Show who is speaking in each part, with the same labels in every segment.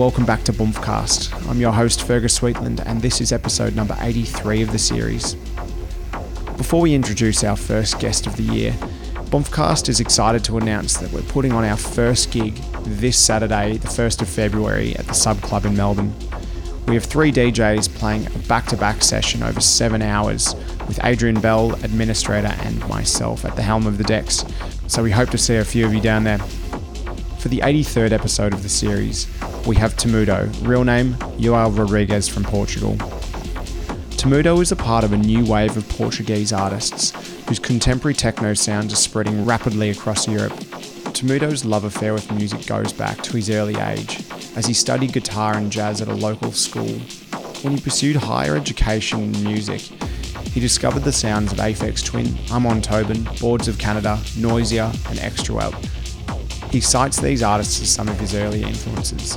Speaker 1: Welcome back to Bumfcast. I'm your host Fergus Sweetland and this is episode number 83 of the series. Before we introduce our first guest of the year, Bumfcast is excited to announce that we're putting on our first gig this Saturday, the 1st of February at the Sub Club in Melbourne. We have three DJs playing a back to back session over seven hours with Adrian Bell, administrator, and myself at the helm of the decks. So we hope to see a few of you down there. For the 83rd episode of the series, we have Temudo, real name Joao Rodrigues from Portugal. Temudo is a part of a new wave of Portuguese artists whose contemporary techno sounds are spreading rapidly across Europe. Temudo's love affair with music goes back to his early age, as he studied guitar and jazz at a local school. When he pursued higher education in music, he discovered the sounds of Aphex Twin, Amon Tobin, Boards of Canada, Noisia, and Extrawelt. He cites these artists as some of his early influences.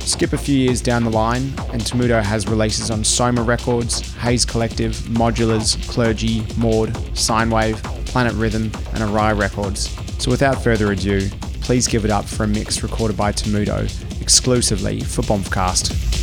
Speaker 1: Skip a few years down the line, and Temudo has releases on Soma Records, Haze Collective, Modularz, Clergy, Mord, Sinewave, Planet Rhythm, and Arai Records. So without further ado, please give it up for a mix recorded by Temudo exclusively for Bumfcast.